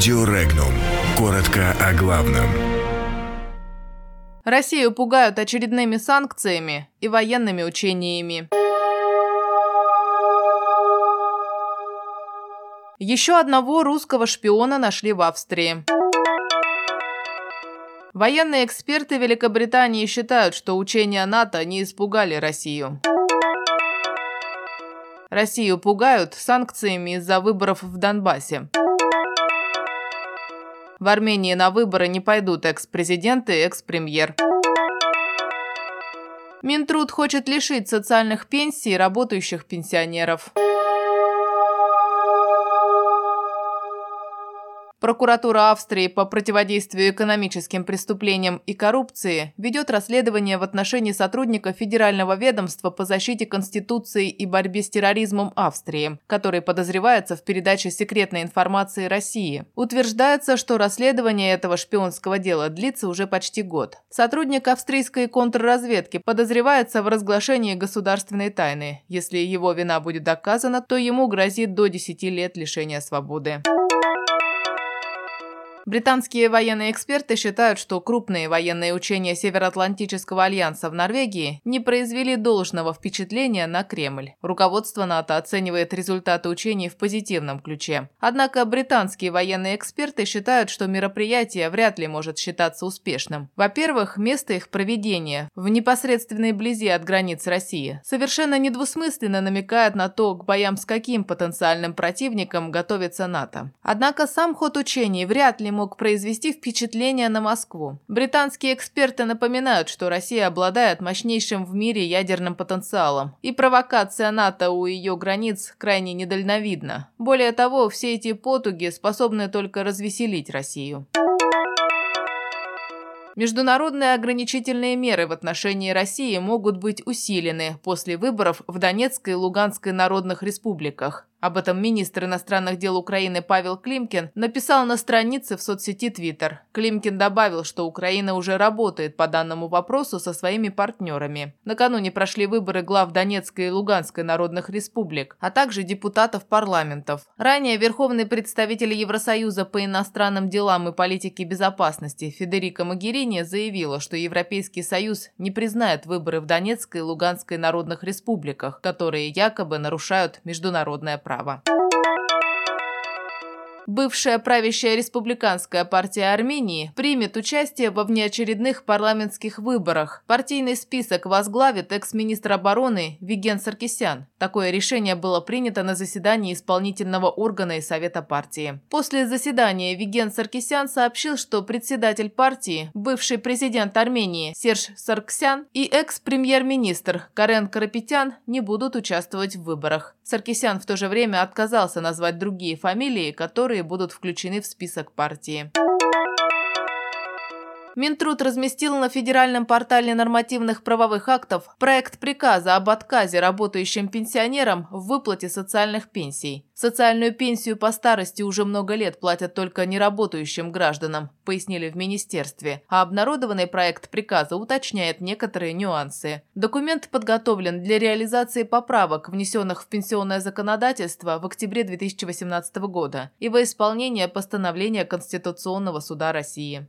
Радио Регнум. Коротко о главном. Россию пугают очередными санкциями и военными учениями. Еще одного русского шпиона нашли в Австрии. Военные эксперты Великобритании считают, что учения НАТО не испугали Россию. Россию пугают санкциями из-за выборов в Донбассе. В Армении на выборы не пойдут экс-президент и экс-премьер. Минтруд хочет лишить социальных пенсий работающих пенсионеров. Прокуратура Австрии по противодействию экономическим преступлениям и коррупции ведет расследование в отношении сотрудника Федерального ведомства по защите Конституции и борьбе с терроризмом Австрии, который подозревается в передаче секретной информации России. Утверждается, что расследование этого шпионского дела длится уже почти год. Сотрудник австрийской контрразведки подозревается в разглашении государственной тайны. Если его вина будет доказана, то ему грозит до 10 лет лишения свободы. Британские военные эксперты считают, что крупные военные учения Североатлантического альянса в Норвегии не произвели должного впечатления на Кремль. Руководство НАТО оценивает результаты учений в позитивном ключе. Однако британские военные эксперты считают, что мероприятие вряд ли может считаться успешным. Во-первых, место их проведения в непосредственной близи от границ России совершенно недвусмысленно намекает на то, к боям с каким потенциальным противником готовится НАТО. Однако сам ход учений вряд ли мог произвести впечатление на Москву. Британские эксперты напоминают, что Россия обладает мощнейшим в мире ядерным потенциалом, и провокация НАТО у ее границ крайне недальновидна. Более того, все эти потуги способны только развеселить Россию. Международные ограничительные меры в отношении России могут быть усилены после выборов в Донецкой и Луганской народных республиках. Об этом министр иностранных дел Украины Павел Климкин написал на странице в соцсети Twitter. Климкин добавил, что Украина уже работает по данному вопросу со своими партнерами. Накануне прошли выборы глав Донецкой и Луганской народных республик, а также депутатов парламентов. Ранее верховный представитель Евросоюза по иностранным делам и политике безопасности Федерико Магерини заявила, что Европейский Союз не признает выборы в Донецкой и Луганской народных республиках, которые якобы нарушают международное право права. Бывшая правящая республиканская партия Армении примет участие во внеочередных парламентских выборах. Партийный список возглавит экс-министр обороны Виген Саркисян. Такое решение было принято на заседании исполнительного органа и Совета партии. После заседания Виген Саркисян сообщил, что председатель партии, бывший президент Армении Серж Сарксян и экс-премьер-министр Карен Карапетян не будут участвовать в выборах. Саркисян в то же время отказался назвать другие фамилии, которые которые будут включены в список партии. Минтруд разместил на федеральном портале нормативных правовых актов проект приказа об отказе работающим пенсионерам в выплате социальных пенсий. Социальную пенсию по старости уже много лет платят только неработающим гражданам, пояснили в министерстве, а обнародованный проект приказа уточняет некоторые нюансы. Документ подготовлен для реализации поправок, внесенных в пенсионное законодательство в октябре 2018 года и во исполнение постановления Конституционного суда России.